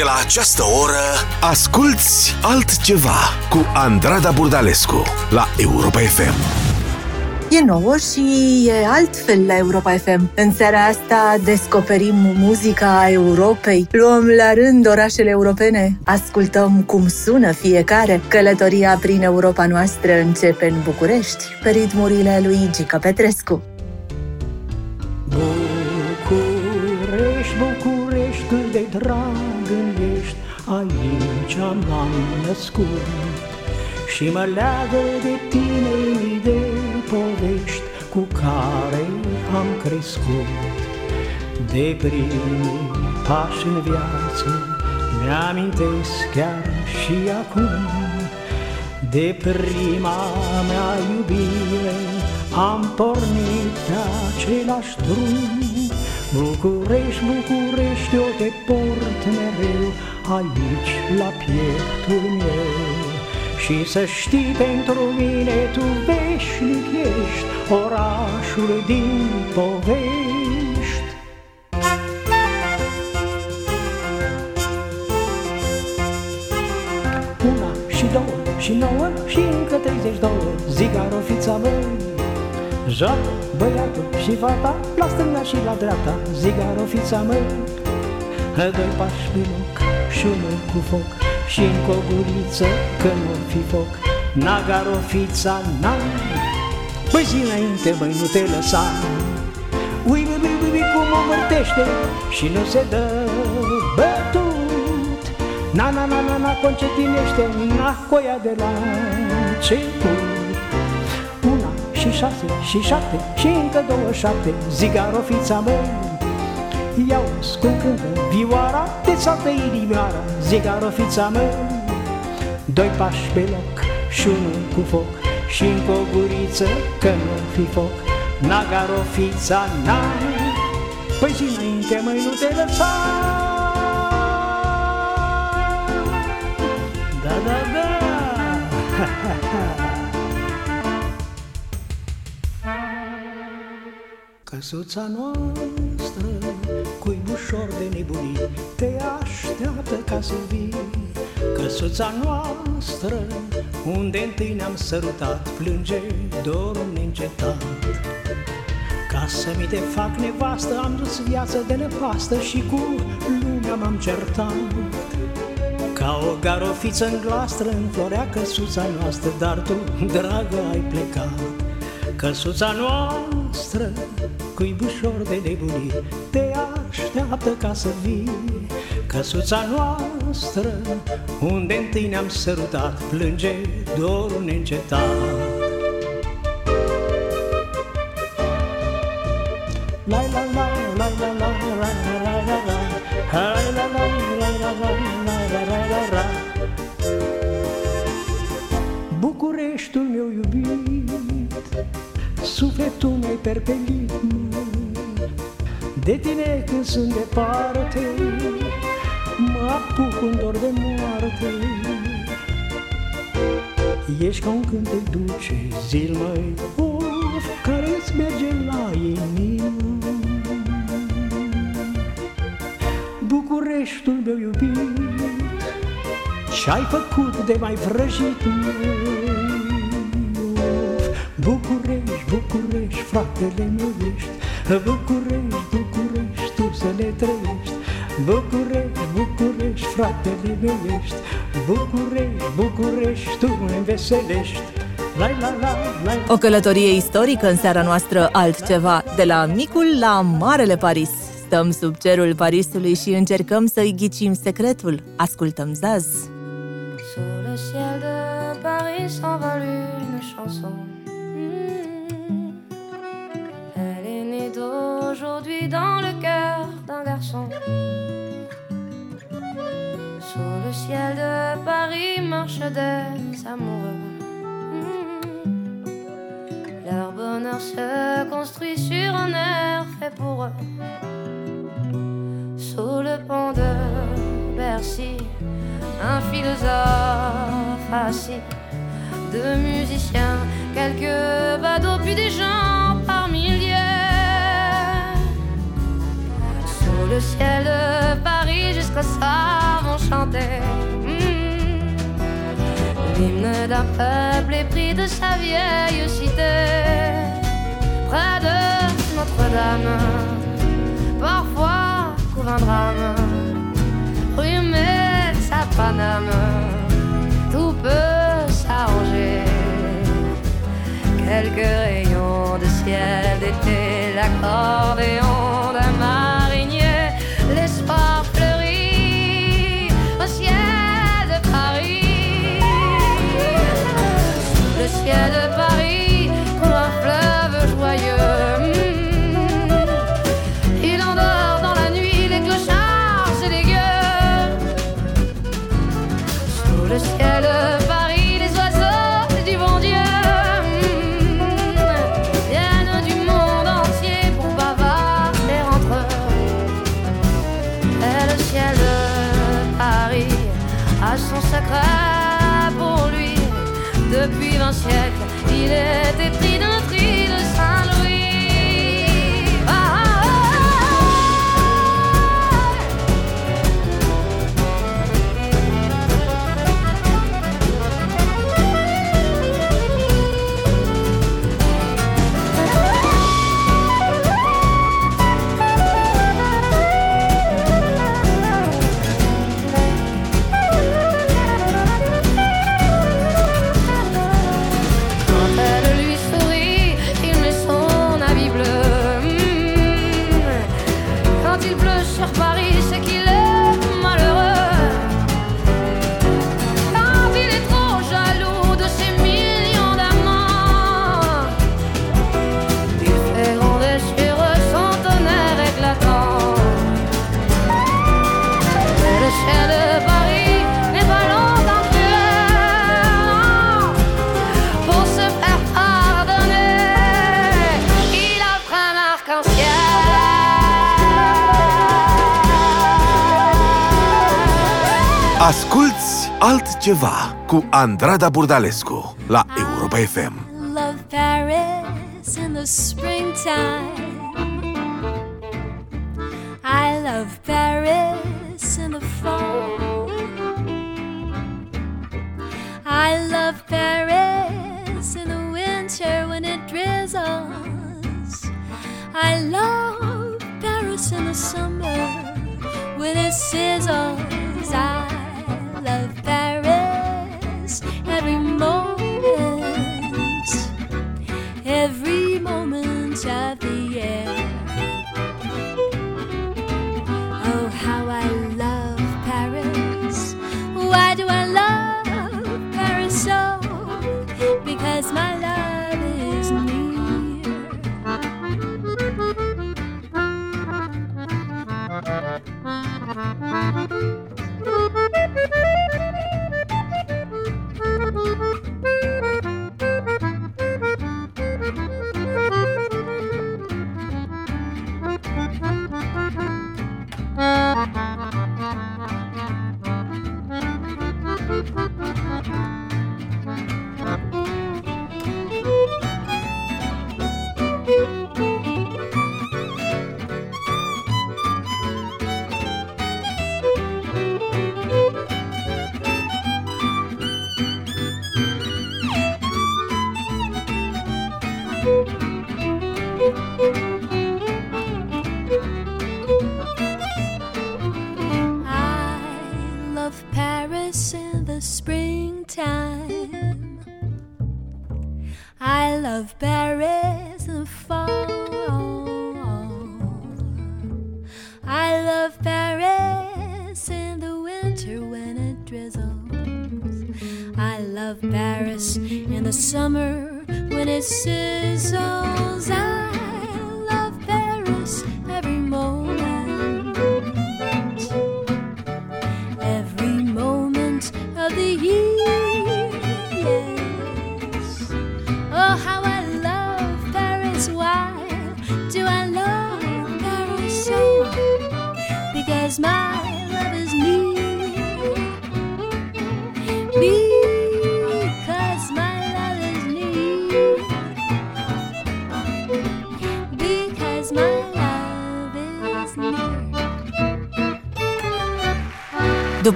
De la această oră, asculți altceva cu Andrada Burdalescu la Europa FM. E nouă și e altfel la Europa FM. În seara asta descoperim muzica Europei, luăm la rând orașele europene, ascultăm cum sună fiecare. Călătoria prin Europa noastră începe în București, pe ritmurile lui Gica Petrescu. Aici m-am născut. Și mă leagă de tine mii de povești cu care am crescut. De primii pași în viață mi-amintesc chiar și acum De prima mea iubire am pornit pe același drum București, București, eu te port mereu Aici la pieptul meu. Și să știi pentru mine tu veșnic ești Orașul din povești. Una și două și nouă și încă 32 Zigarofița măi Joacă băiatul și fata La stânga și la dreapta Zigarofița măi Doi pași pe loc și unul cu foc și încă o guriță că nu fi foc. Nagarofița n-am. Păi zi înainte, băi, nu te lăsa. Ui, ui, ui, ui, cum o mărtește Și nu se dă bătut. Na, na, na, na, na, concetinește Na, coia de la început Una și șase și șapte Și încă două șapte. Zigarofița măi Iau cum cântă vioara De saltă inimioara. Zigarofița măi Doi pași pe loc și unul cu foc. Și încă o guriță că nu fi foc. Nagarofița n-ai Păi zi înainte, măi, nu te lăsa Căsuța noastră cu ușor de nebunii Te așteaptă ca să vii. Căsuța noastră unde întâi ne-am sărutat Plânge dorul neîncetat Ca să mi te fac nevastă Am dus viață de nepastă Și cu lumea m-am certat. Ca o garofiță în glastră Înflorea căsuța noastră Dar tu, dragă, ai plecat. Căsuța noastră Cuibușor de nebunie Te așteaptă ca să vii Căsuța noastră Unde întâi ne-am sărutat Plânge dorul neîncetat La la la la la la la la la la la la la la la la la la la la Bucureștiul meu iubit Sufletul meu perpelit De tine când sunt departe. Mă apuc un dor de moarte. Ești ca un cântec dulce, zil mai of Care îți merge la inimă. Bucureștiul meu iubit Ce-ai făcut de mai vrăjit? București, București, fratele meu ești București, București, tu să ne trăiești București, București, fratele meu ești București, București, tu mă înveselești la, la, la, la. O călătorie istorică în seara noastră altceva, de la micul la marele Paris. Stăm sub cerul Parisului și încercăm să-i ghicim secretul. Ascultăm Zaz. Sur le ciel de Paris s'envole une chanson. Dans le cœur d'un garçon. Sur le ciel de Paris marchent des amoureux. Hmm. Leur bonheur se construit sur un air fait pour eux. Sous le pont de Bercy, un philosophe assis, deux musiciens, quelques badauds, puis des gens par milliers. le ciel de Paris jusqu'au soir vont chanter hmm. l'hymne d'un peuple épris de sa vieille cité. Près de Notre-Dame, parfois couvre un drame, rhumé sa paname, tout peut s'arranger. Quelques rayons de ciel d'été, l'accordéon un siècle, il était pris. Altceva cu Andrada Burdalescu la Europa FM. love Paris in the springtime. I love Paris in the fall. I love Paris in the winter when it drizzles. I love Paris in the summer when it sizzles. I love Paris every moment of the year. Oh, how I love Paris. Why do I love Paris so? Because my love is near.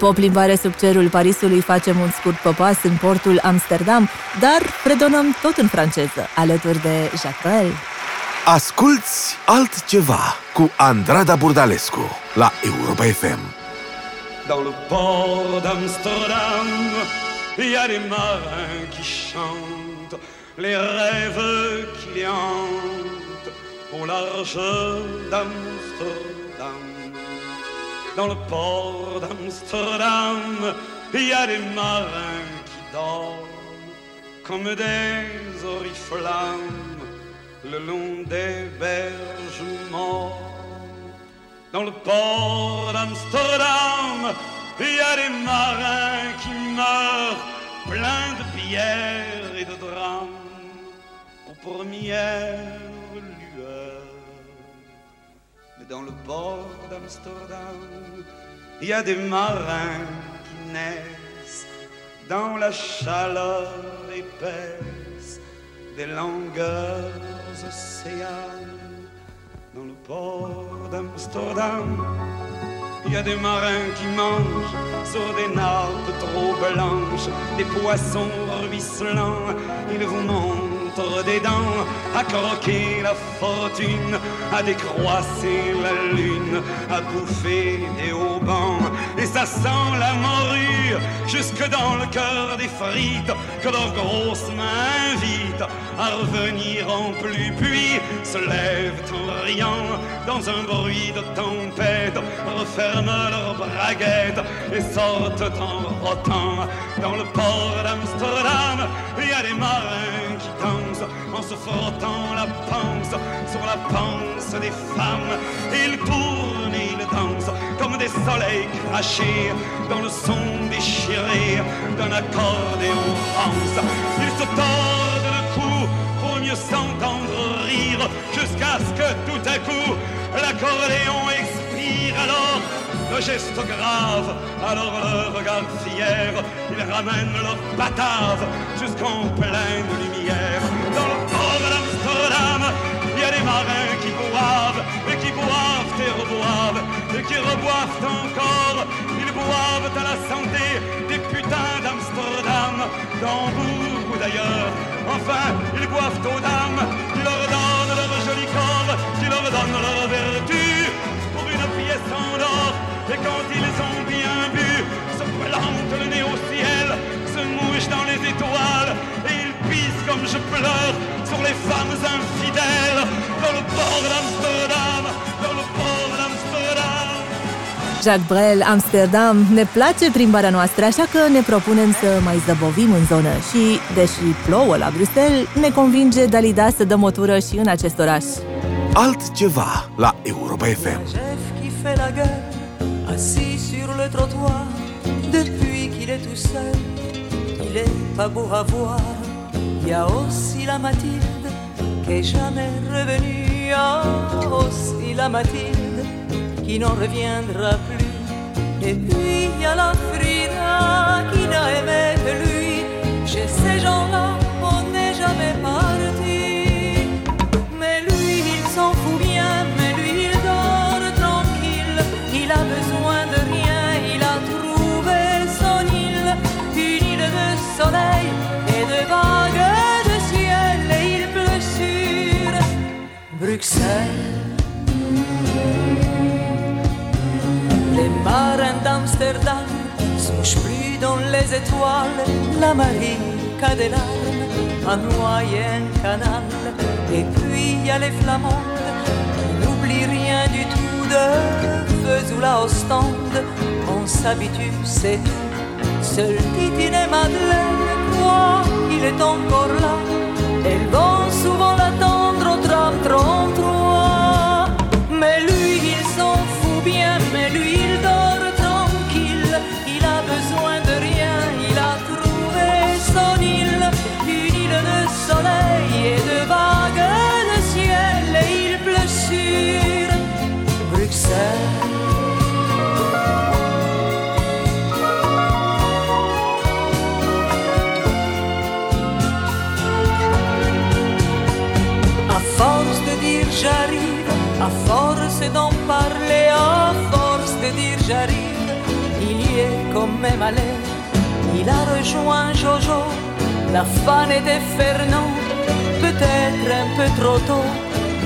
După o plimbare sub cerul Parisului, facem un scurt popas în portul Amsterdam, dar predonăm tot în franceză, alături de Jacques Brel. Asculți altceva cu Andrada Burdalescu la Europa FM. Dans le port d'Amsterdam, il y a des marins qui chantent les rêves qui hantent au large d'Amsterdam. Dans le port d'Amsterdam, il y a des marins qui dorment comme des oriflammes le long des berges. Dans le port d'Amsterdam, il y a des marins qui meurent pleins de pierres et de drames aux premières dans le port d'Amsterdam, il y a des marins qui naissent dans la chaleur épaisse des longueurs océanes. Dans le port d'Amsterdam, il y a des marins qui mangent sur des nappes trop blanches, des poissons ruisselants. Ils vous des dents à croquer la fortune, à décroisser la lune, à bouffer des haubans. Et ça sent la morue jusque dans le cœur des frites que leurs grosses mains invitent à revenir en plus. Puis se lèvent en riant dans un bruit de tempête, referment leurs braguettes et sortent en rotant. Dans le port d'Amsterdam, il y a des marins qui dansent en se frottant la panse sur la panse des femmes. Ils tournent et ils dansent comme des soleils crachés dans le son déchiré d'un accordéon rance. Ils se tordent le cou pour mieux s'entendre rire jusqu'à ce que tout à coup l'accordéon expire alors geste grave, alors le regard fier, ils ramènent leur batave jusqu'en pleine lumière. Dans le port d'Amsterdam, il y a des marins qui boivent, et qui boivent et reboivent, et qui reboivent encore. Ils boivent à la santé des putains d'Amsterdam, dans beaucoup d'ailleurs. Enfin, ils boivent aux dames, qui leur donnent leur joli corps, qui leur donnent leur vertu Et quand ils ont bien bu, se plantent le nez au ciel, se mouchent dans les étoiles, et ils pissent comme je pleure sur les femmes infidèles, dans le port d'Amsterdam, dans le port d'Amsterdam. Jacques Brel, Amsterdam, ne place plimbarea noastră, așa că ne propunem să mai zăbovim în zonă și, deși plouă la Bruxelles, ne convinge Dalida să dăm o tură și în acest oraș. Altceva la Europa FM. Assis sur le trottoir, depuis qu'il est tout seul, il est pas beau à voir. Il y a aussi la Mathilde qui est jamais revenue, il y a aussi la Mathilde qui n'en reviendra plus. Et puis il y a la Frida qui n'a aimé que lui. Chez ces gens-là, marins d'Amsterdam souchent plus dans les étoiles, la Marie a des larmes, un canal. Et puis il y a les flamandes qui n'oublient rien du tout de Vesoul à Ostende. On s'habitue, c'est tout. Seul Titine et Madeleine croient qu'il est encore là. Elles vont souvent l'attendre au tram 33. D'en parler, à force de dire j'arrive, il y est même allait. Il a rejoint Jojo, la fan était Fernand, peut-être un peu trop tôt,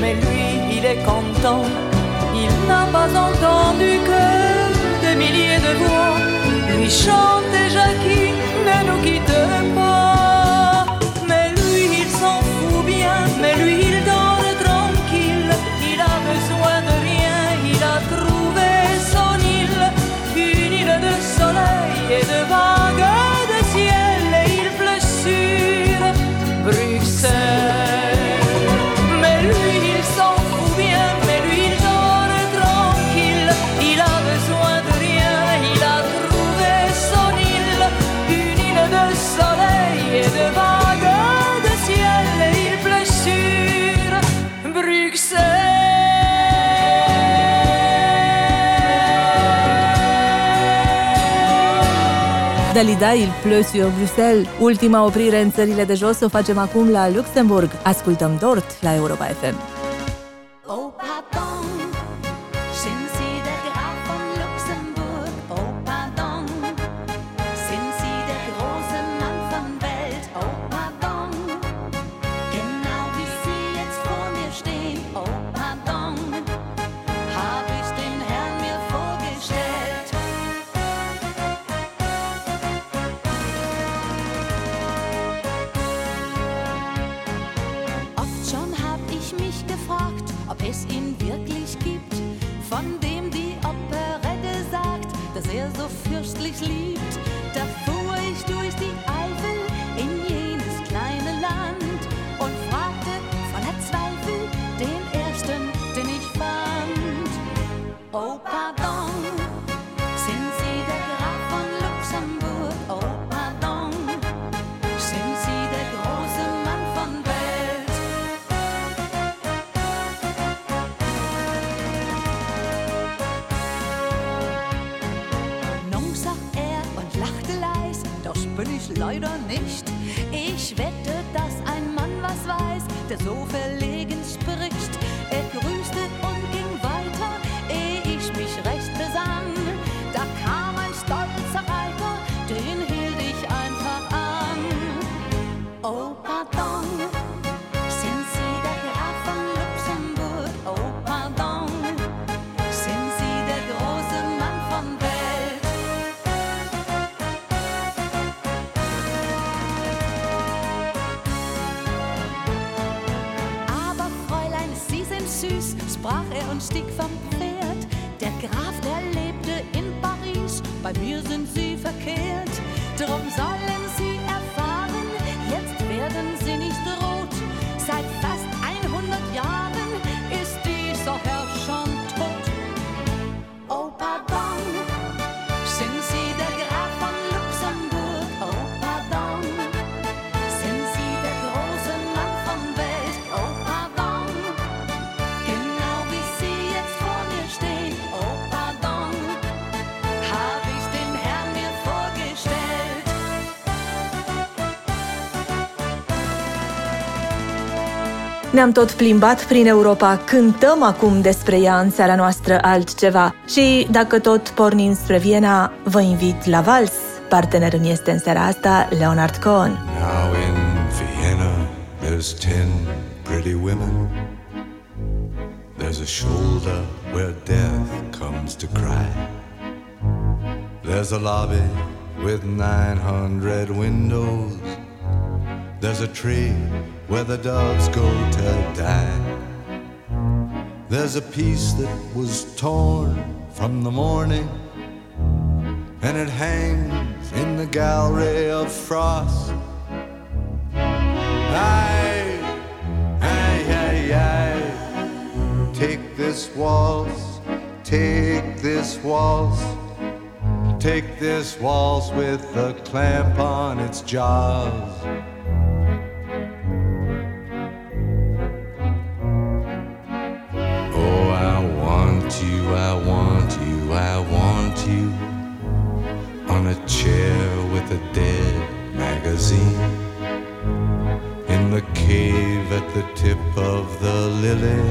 mais lui il est content. Il n'a pas entendu que des milliers de voix lui chantent Jackie, ne nous quitte pas. Mais lui il s'en fout bien, mais lui Dalida, il pleut sur Bruxelles. Ultima oprire în țările de jos o facem acum la Luxemburg. Ascultăm Dort la Europa FM. Leider nicht. Ich wette, dass ein Mann was weiß, der so verlegen Ne-am tot plimbat prin Europa, cântăm acum despre ea în seara noastră altceva. Și dacă tot pornim spre Viena, vă invit la vals. Partener îmi este în seara asta Leonard Cohen. Now in Vienna, there's ten pretty women. There's a shoulder where death comes to cry. There's a lobby with 900 windows. There's a tree where the doves go to die. There's a piece that was torn from the morning, and it hangs in the gallery of frost. Aye, aye, aye, aye. Take this waltz, take this waltz, take this waltz with a clamp on its jaws. I want you, I want you. On a chair with a dead magazine. In the cave at the tip of the lily.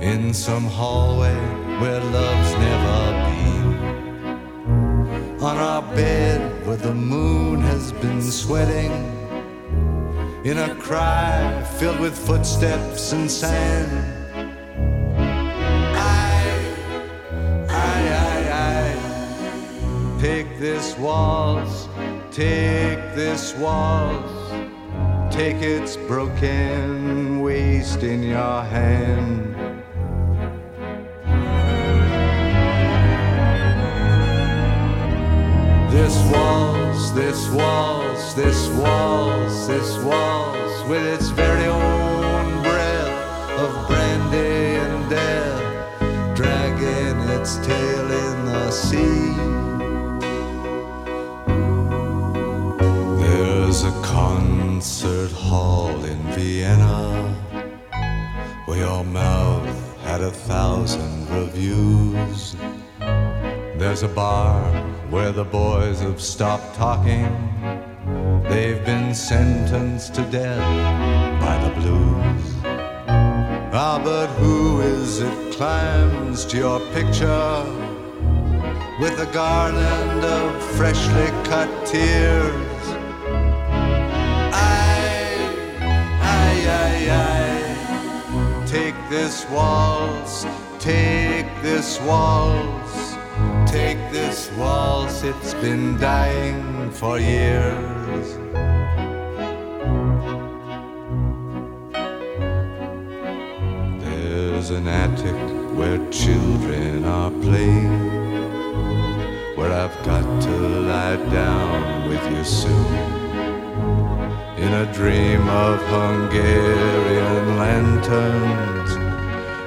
In some hallway where love's never been. On our bed where the moon has been sweating. In a cry filled with footsteps and sand. Take this waltz, take this waltz, take its broken waist in your hand. This waltz, this waltz, this waltz, this waltz, with its very own breath of brandy and death, dragging its tail in the sea. Concert hall in Vienna where your mouth had a thousand reviews. There's a bar where the boys have stopped talking. They've been sentenced to death by the blues. Ah, but who is it climbs to your picture with a garland of freshly cut tears? This waltz, take this waltz. Take this waltz, it's been dying for years. There's an attic where children are playing, where I've got to lie down with you soon. In a dream of Hungarian lanterns,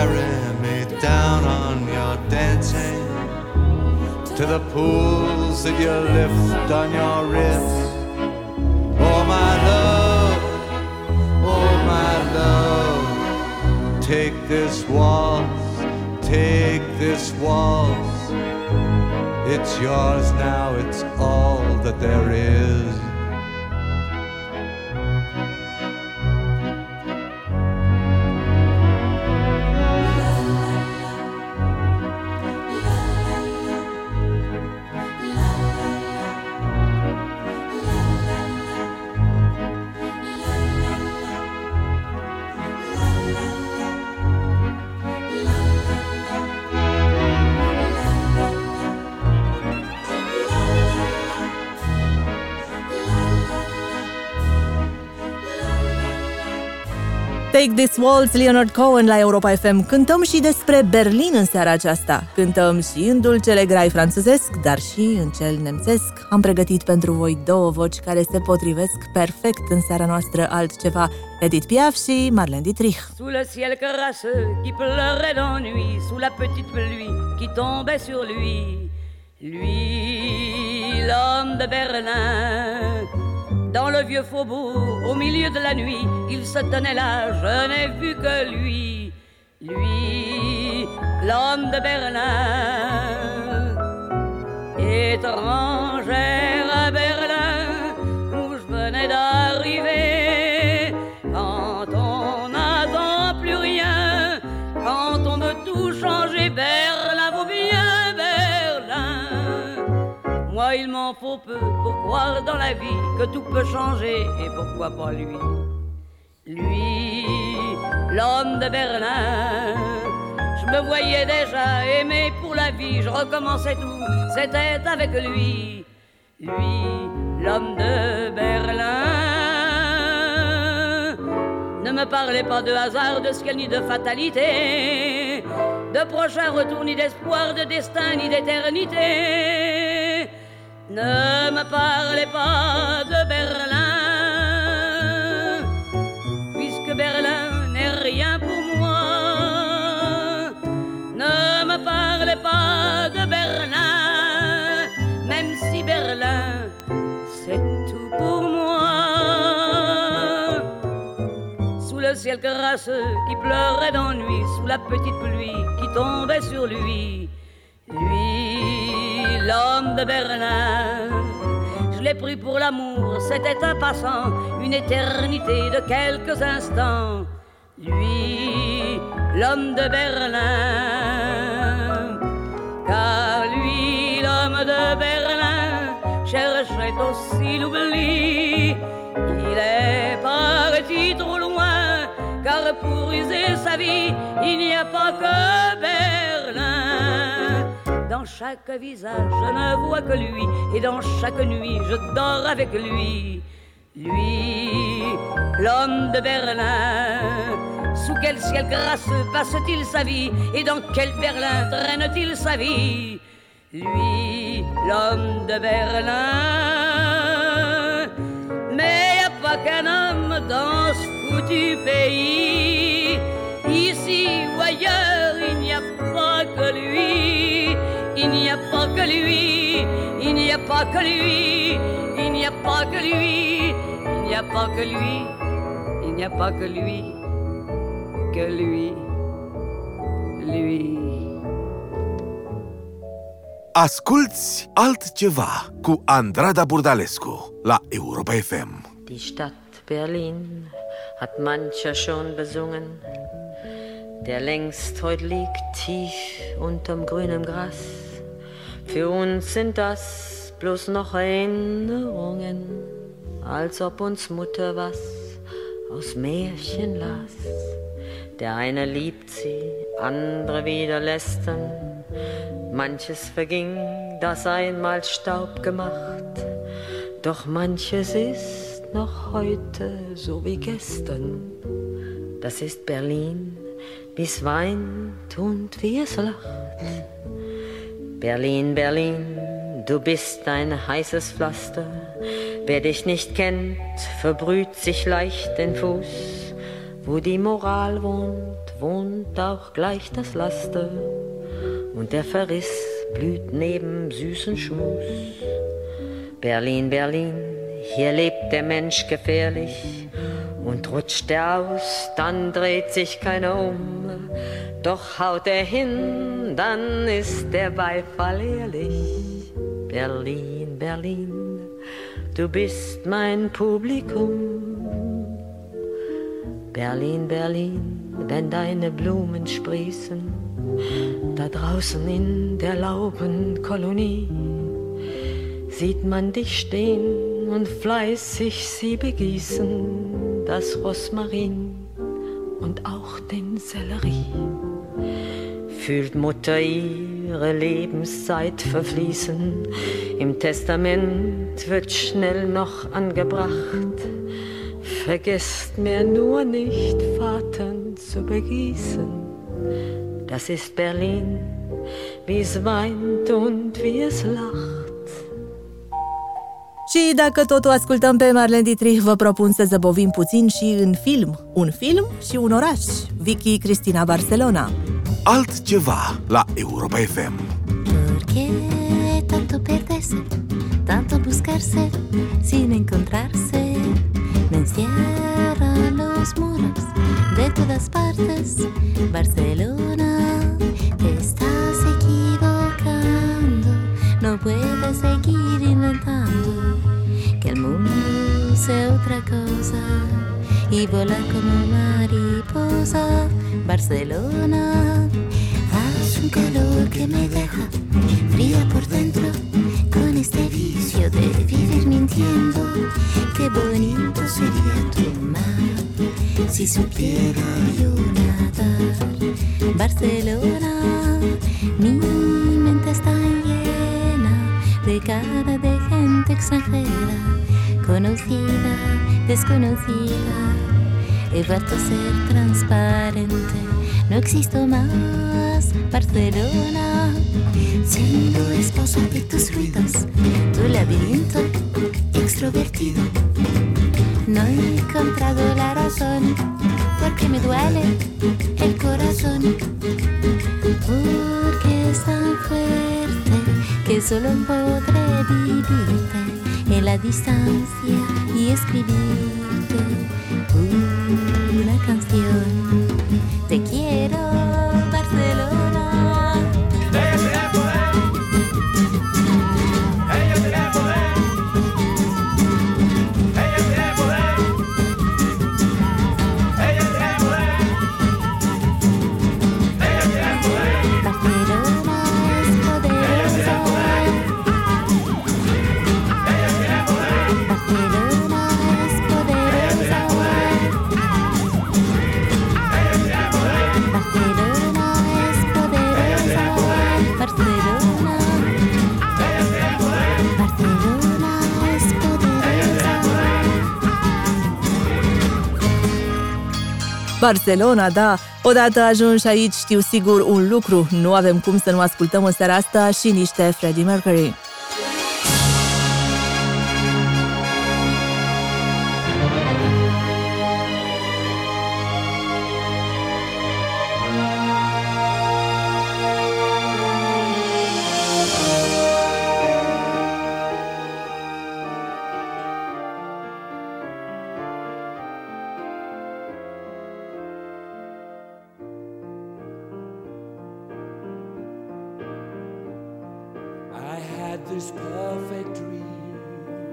carry me down on your dancing to the pools that you lift on your wrist. Oh, my love, oh, my love, take this waltz, take this waltz. It's yours now, it's all that there is. Take This Waltz, Leonard Cohen la Europa FM. Cântăm și despre Berlin în seara aceasta. Cântăm și în dulcele grai franțuzesc, dar și în cel nemțesc. Am pregătit pentru voi două voci care se potrivesc perfect în seara noastră altceva. Edith Piaf și Marlene Dietrich. Sous le ciel crasseux qui pleurait d'ennui, sous la petite pluie qui tombait sur lui, lui, l'homme de Berlin. Dans le vieux faubourg, au milieu de la nuit, il se tenait là, je n'ai vu que lui. Lui, l'homme de Berlin. Étrangère M'en faut peu pour croire dans la vie que tout peut changer, et pourquoi pas lui? Lui, l'homme de Berlin. Je me voyais déjà aimé pour la vie, je recommençais tout, c'était avec lui, lui, l'homme de Berlin. Ne me parlez pas de hasard, de ciel ni de fatalité, de prochain retour ni d'espoir, de destin ni d'éternité. Ne me parlez pas de Berlin, puisque Berlin n'est rien pour moi. Ne me parlez pas de Berlin, même si Berlin, c'est tout pour moi. Sous le ciel crasseux qui pleurait d'ennui, sous la petite pluie qui tombait sur lui, lui, l'homme de Berlin. Je l'ai pris pour l'amour, c'était un passant, une éternité de quelques instants. Lui, l'homme de Berlin. Car lui, l'homme de Berlin, cherchait aussi l'oubli. Il est parti trop loin, car pour user sa vie, il n'y a pas que Berlin. Dans chaque visage, je ne vois que lui, et dans chaque nuit, je dors avec lui. Lui, l'homme de Berlin. Sous quel ciel grasseux passe-t-il sa vie, et dans quel Berlin traîne-t-il sa vie? Lui, l'homme de Berlin. Mais y a pas qu'un homme dans ce foutu pays. Ici ou ailleurs, il n'y a pas que lui. Il n'y a pas que lui. Il n'y a pas que lui. Il n'y a pas que lui. Il n'y a pas que lui. Il n'y a pas que lui. Que lui. Lui. Asculți altceva cu Andrada Burdalescu la Europa FM. Die Stadt Berlin hat mancher schon besungen, der längst heut liegt tief unterm grünen Gras. Für uns sind das bloß noch Erinnerungen, als ob uns Mutter was aus Märchen las. Der eine liebt sie, andere wieder lästern. Manches verging, das einmal Staub gemacht. Doch manches ist noch heute so wie gestern. Das ist Berlin, wie's weint und wie es lacht. Berlin, Berlin, du bist ein heißes Pflaster. Wer dich nicht kennt, verbrüht sich leicht den Fuß. Wo die Moral wohnt, wohnt auch gleich das Laster. Und der Verriss blüht neben süßen Schmus. Berlin, Berlin, hier lebt der Mensch gefährlich. Und rutscht er aus, dann dreht sich keiner um. Doch haut er hin, dann ist der Beifall ehrlich. Berlin, Berlin, du bist mein Publikum. Berlin, Berlin, wenn deine Blumen sprießen, da draußen in der Laubenkolonie, sieht man dich stehen und fleißig sie begießen, das Rosmarin und auch den Sellerie. Fühlt Mutter ihre Lebenszeit verfließen, im Testament wird schnell noch angebracht, vergesst mir nur nicht, Vater zu begießen. Das ist Berlin, wie es weint und wie es lacht. Și dacă tot o ascultăm pe Marlene Dietrich, vă propun să zăbovim puțin și în film. Un film și un oraș. Vicky Cristina Barcelona. altceva la Europa FM. Porque tanto perderse, tanto buscarse, sin encontrarse, me encierran los muros de todas partes. Barcelona, te estás equivocando, no puedes seguir inventando que el mundo sea otra cosa y volar como mariposa Barcelona, hace un calor que me deja fría por dentro con este vicio de vivir mintiendo. Qué bonito sería tu mar si supiera yo nadar. Barcelona, mi mente está llena de cara de gente extranjera, conocida, desconocida. He vuelto ser transparente, no existo más. Barcelona, siendo esposa de tus ruidos, tu laberinto extrovertido. No he encontrado la razón porque me duele el corazón, porque es tan fuerte que solo podré vivirte en la distancia y escribirte una canción. Barcelona, da. Odată ajungi aici, știu sigur un lucru. Nu avem cum să nu ascultăm în seara asta și niște Freddie Mercury. Had this perfect dream.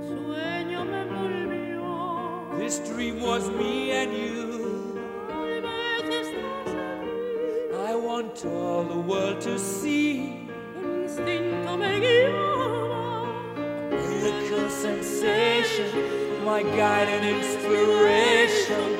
Sueño me volvió. This dream was me and you. Tal vez estás aquí. I want all the world to see. El instinto me guiaba. Miracle sensation, my guide and inspiration.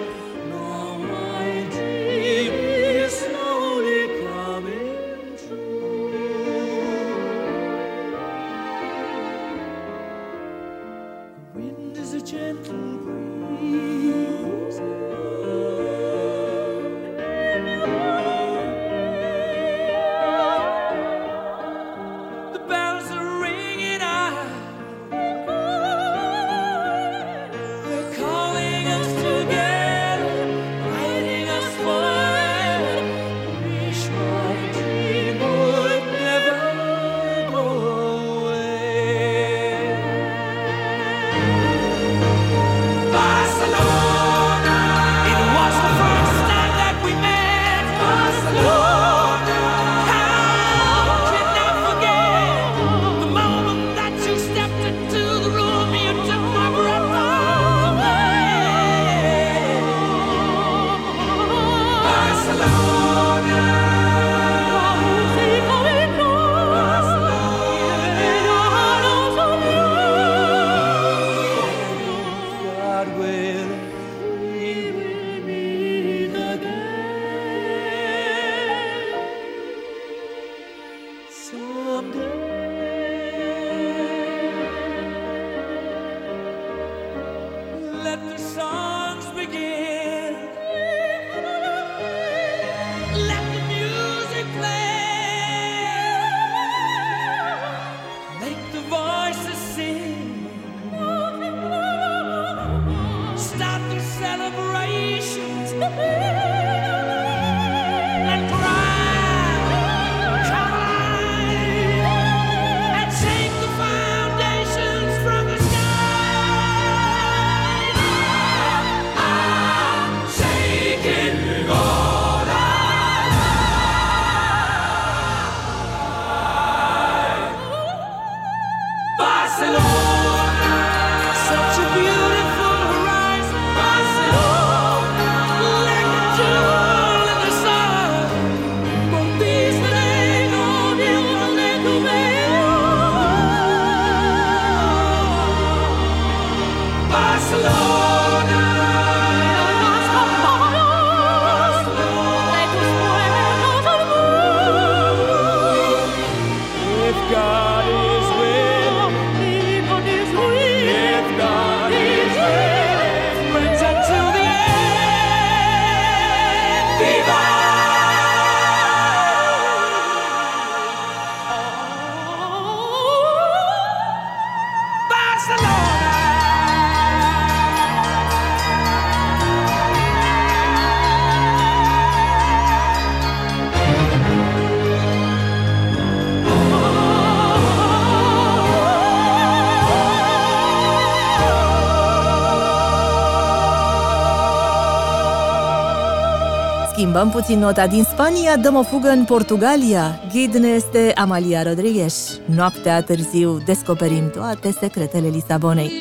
Schimbăm puțin nota din Spania, dăm o fugă în Portugalia. Ghid ne este Amalia Rodriguez. Noaptea târziu descoperim toate secretele Lisabonei.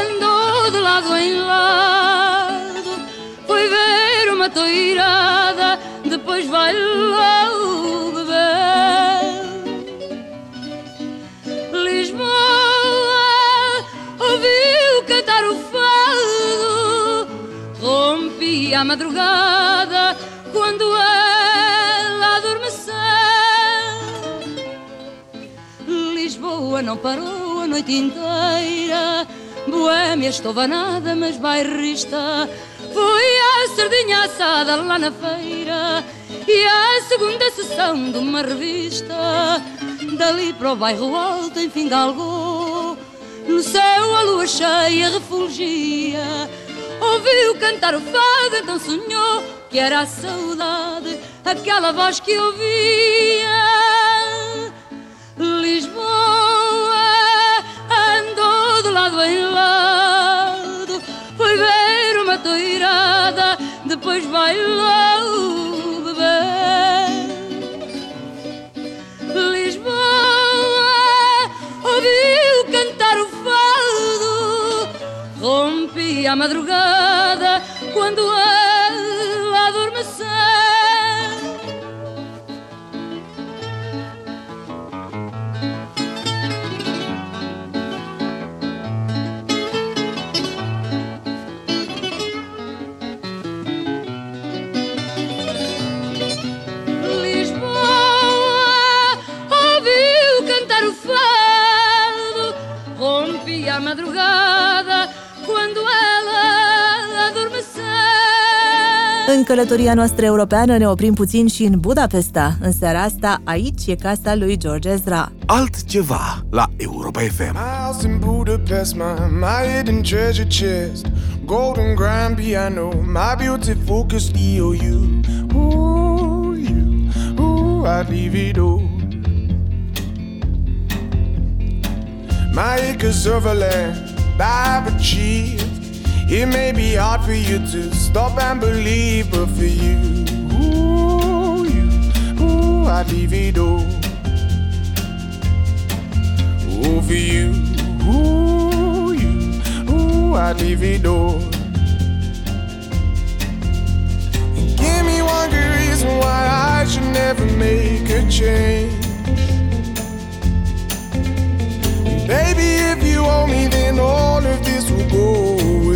andou de lado em lado, foi ver uma toirada, depois vai lá a madrugada quando ela adormeceu. Lisboa não parou a noite inteira. Boêmia, estovanada, mas bairrista. Fui à sardinha assada lá na feira e à segunda sessão de uma revista. Dali para o bairro alto, enfim, galgou. No céu a lua cheia refulgia. Ouviu cantar o fado, então sonhou que era a saudade, aquela voz que ouvia. Lisboa andou de lado em lado, foi ver uma toirada, depois bailou e à madrugada, quando a călătoria noastră europeană ne oprim puțin și în Budapesta. În seara asta, aici e casa lui George Ezra. Altceva la Europa FM. House in Budapest, my, my hidden treasure chest. Golden grand piano, my beauty focused EOU. Ooh, you, ooh, I'd leave it all. My acres of a land I've achieved. It may be hard for you to stop and believe, but for you, ooh, you, ooh, it all. Ooh, for you, ooh, you, ooh, all. And give me one good reason why I should never make a change. Baby, if you owe me, then all of this will go away.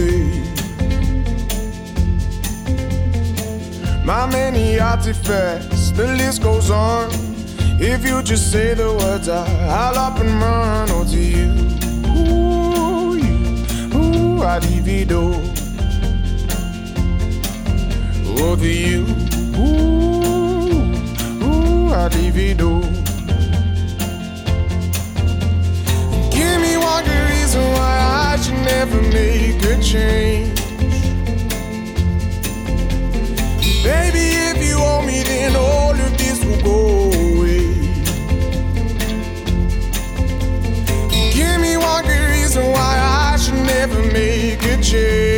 My many artifacts, the list goes on. If you just say the words, I, I'll up and run. Oh, to you, ooh, you, ooh, I'd divido. Oh, to you, ooh, ooh, I'd divido. Give me one good reason why I should never make a change. Baby, if you owe me, then all of this will go away. Give me one good reason why I should never make a change.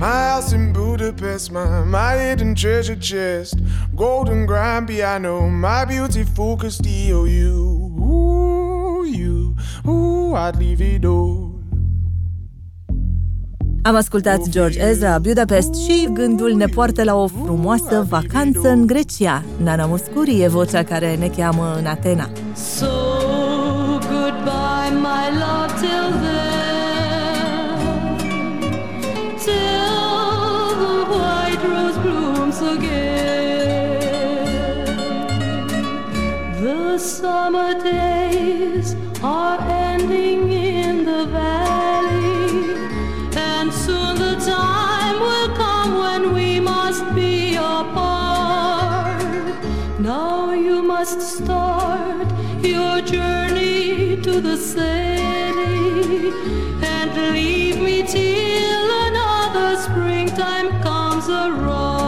My, house in Budapest, my hidden treasure chest. Golden grand piano, my beautiful Castillo. You, ooh, you, ooh, I'd leave it all. Am ascultat George Ezra, Budapest și gândul ne poartă la o frumoasă vacanță în Grecia. Nana Muscuri e vocea care ne cheamă în Atena. So goodbye, my love, till then. Till the white rose blooms again. Summer days are ending in the valley, and soon the time will come when we must be apart. Now you must start your journey to the city and leave me till another springtime comes around.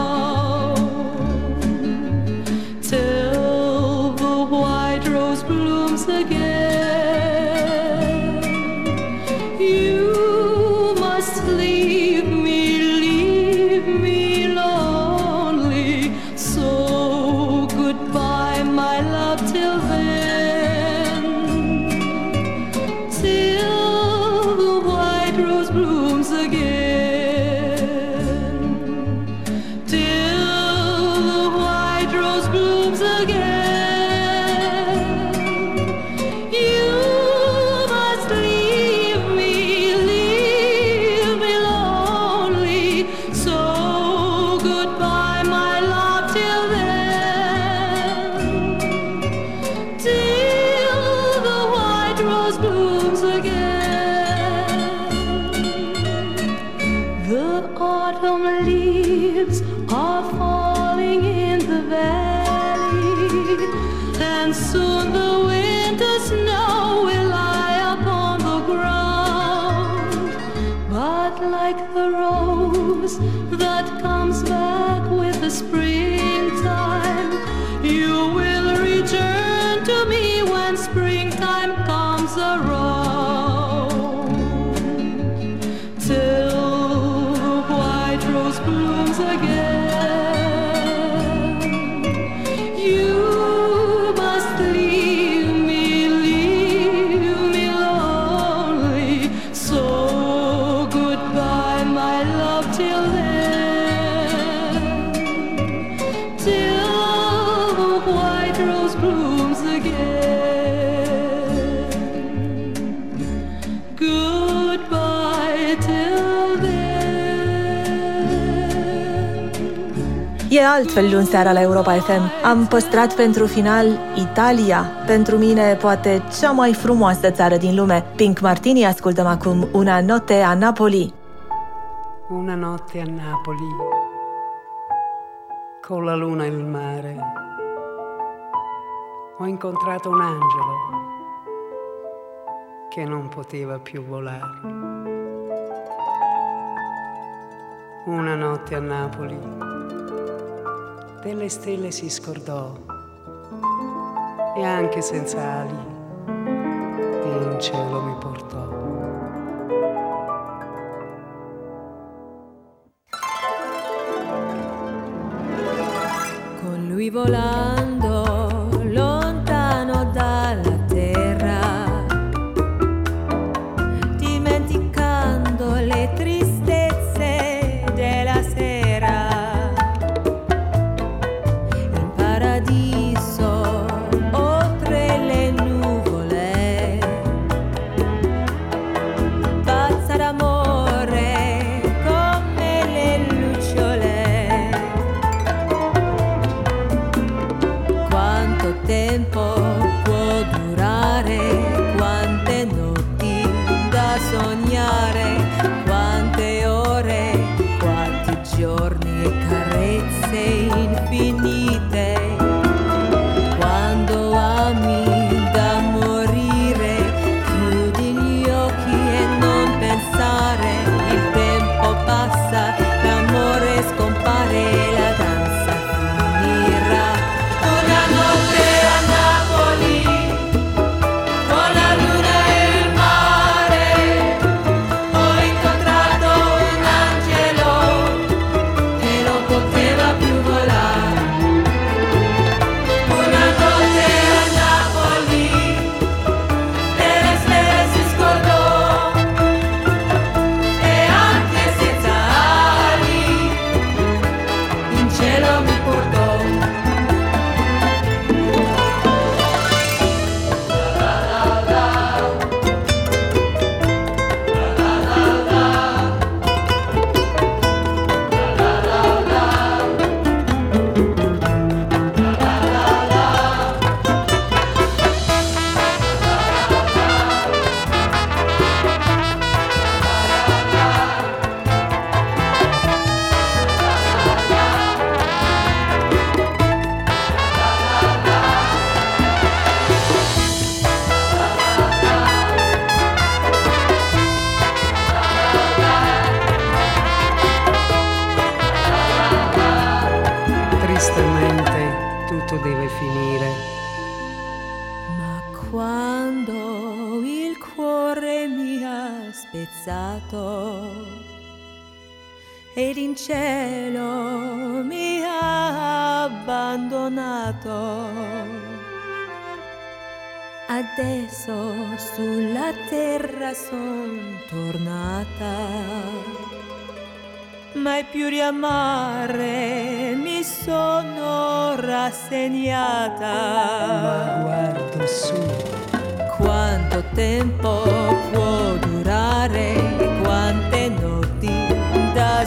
Blooms again. With altfel luni seara la Europa FM. Am păstrat pentru final Italia, pentru mine poate cea mai frumoasă țară din lume. Pink Martini ascultăm acum Una notte a Napoli. Una notte a Napoli, con la luna e il mare, ho incontrato un angelo che non poteva più volare. Una notte a Napoli, delle stelle si scordò e anche senza ali in cielo mi portò.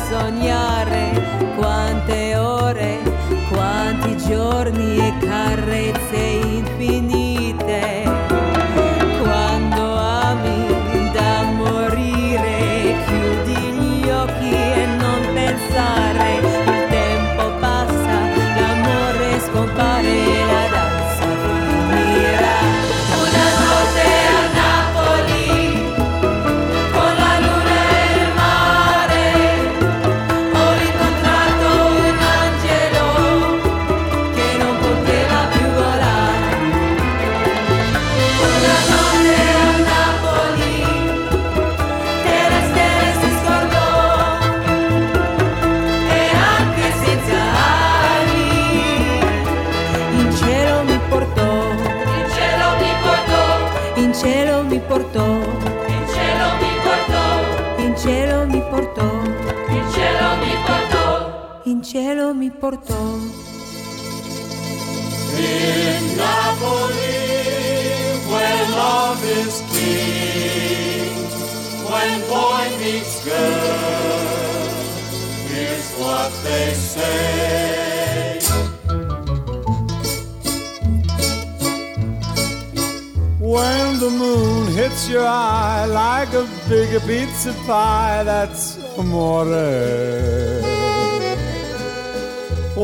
Sognare, cielo portò In Napoli, where love is king, when boy meets girl, here's what they say. When the moon hits your eye like a big pizza pie, that's amore.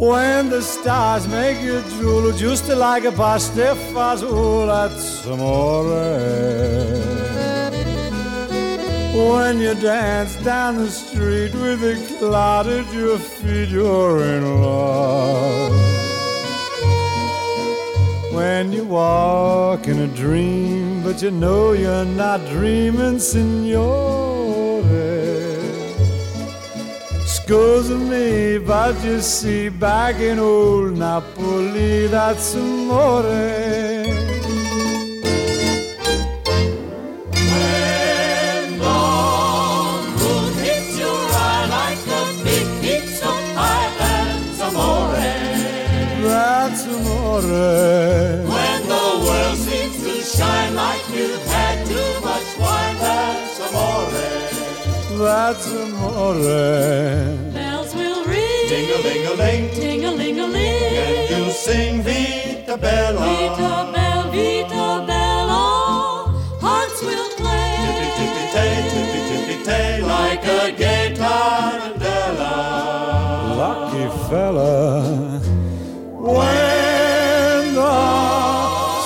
When the stars make you drool, just like a pasta fazool, oh, that's amore. When you dance down the street with a cloud at your feet, you're in love. When you walk in a dream, but you know you're not dreaming, signore. Scusa me, see, back in old Napoli, that's amore. When moon hits like a big amore. That's amore. That's amore. Bells will ring. Ding-a-ling-a-ling. Ting-a-ling-a-ling. And you'll sing Vita Bella. Vita Bella, Vita Bella. Hearts will play. Tippy-tippy-tay, tippy-tippy-tay, like a gay tarantella. Lucky fella. When the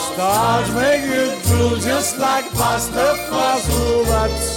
stars make you drool just like pasta fazool,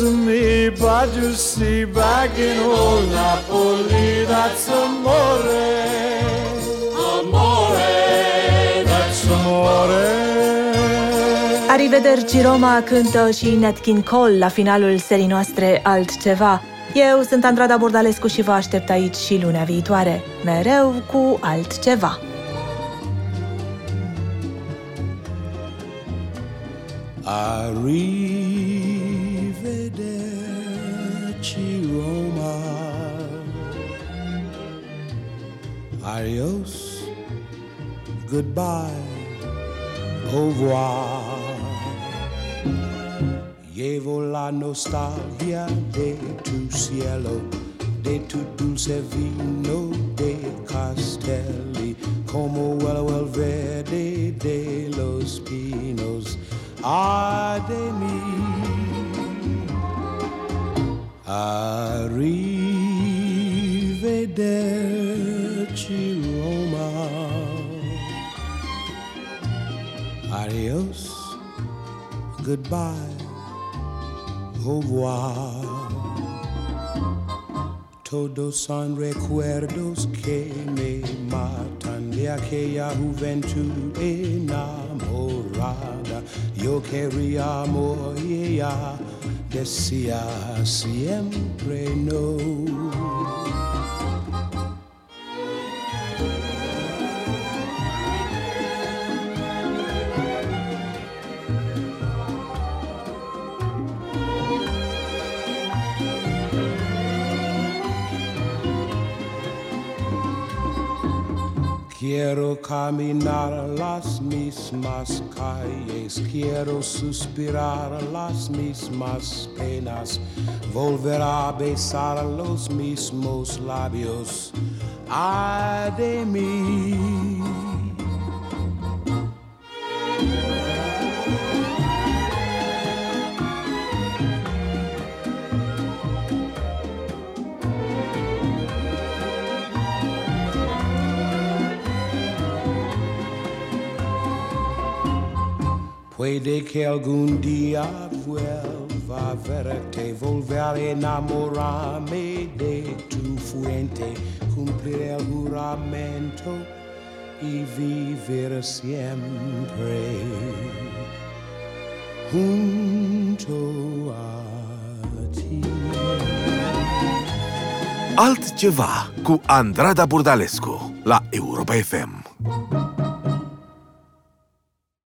Scusa me, but you see, back in old Napoli, that's amore. Amore, that's amore. Arrivederci Roma cântă și Nat King Cole la finalul serii noastre Altceva. Eu sunt Andrada Burdalescu și vă aștept aici și lunea viitoare, mereu cu altceva. Arrivederci Adios, goodbye, au revoir. Llevo la nostalgia de tu cielo, de tu dulce vino de castelli, como el, el verde de los pinos. Ay de mí, arrivederci Roma. Adios, goodbye, au revoir. Todos son recuerdos que me matan de aquella juventud enamorada. Yo quería amor y ella decía siempre no. Quiero caminar las mismas calles, quiero suspirar las mismas penas, volver a besar los mismos labios. Ay de mí. Puede que algún día vuelva a verte, volver a enamorarme de tu fuente, cumplir el juramento y vivir siempre junto a ti. Altceva cu Andrada Burdalescu la Europa FM.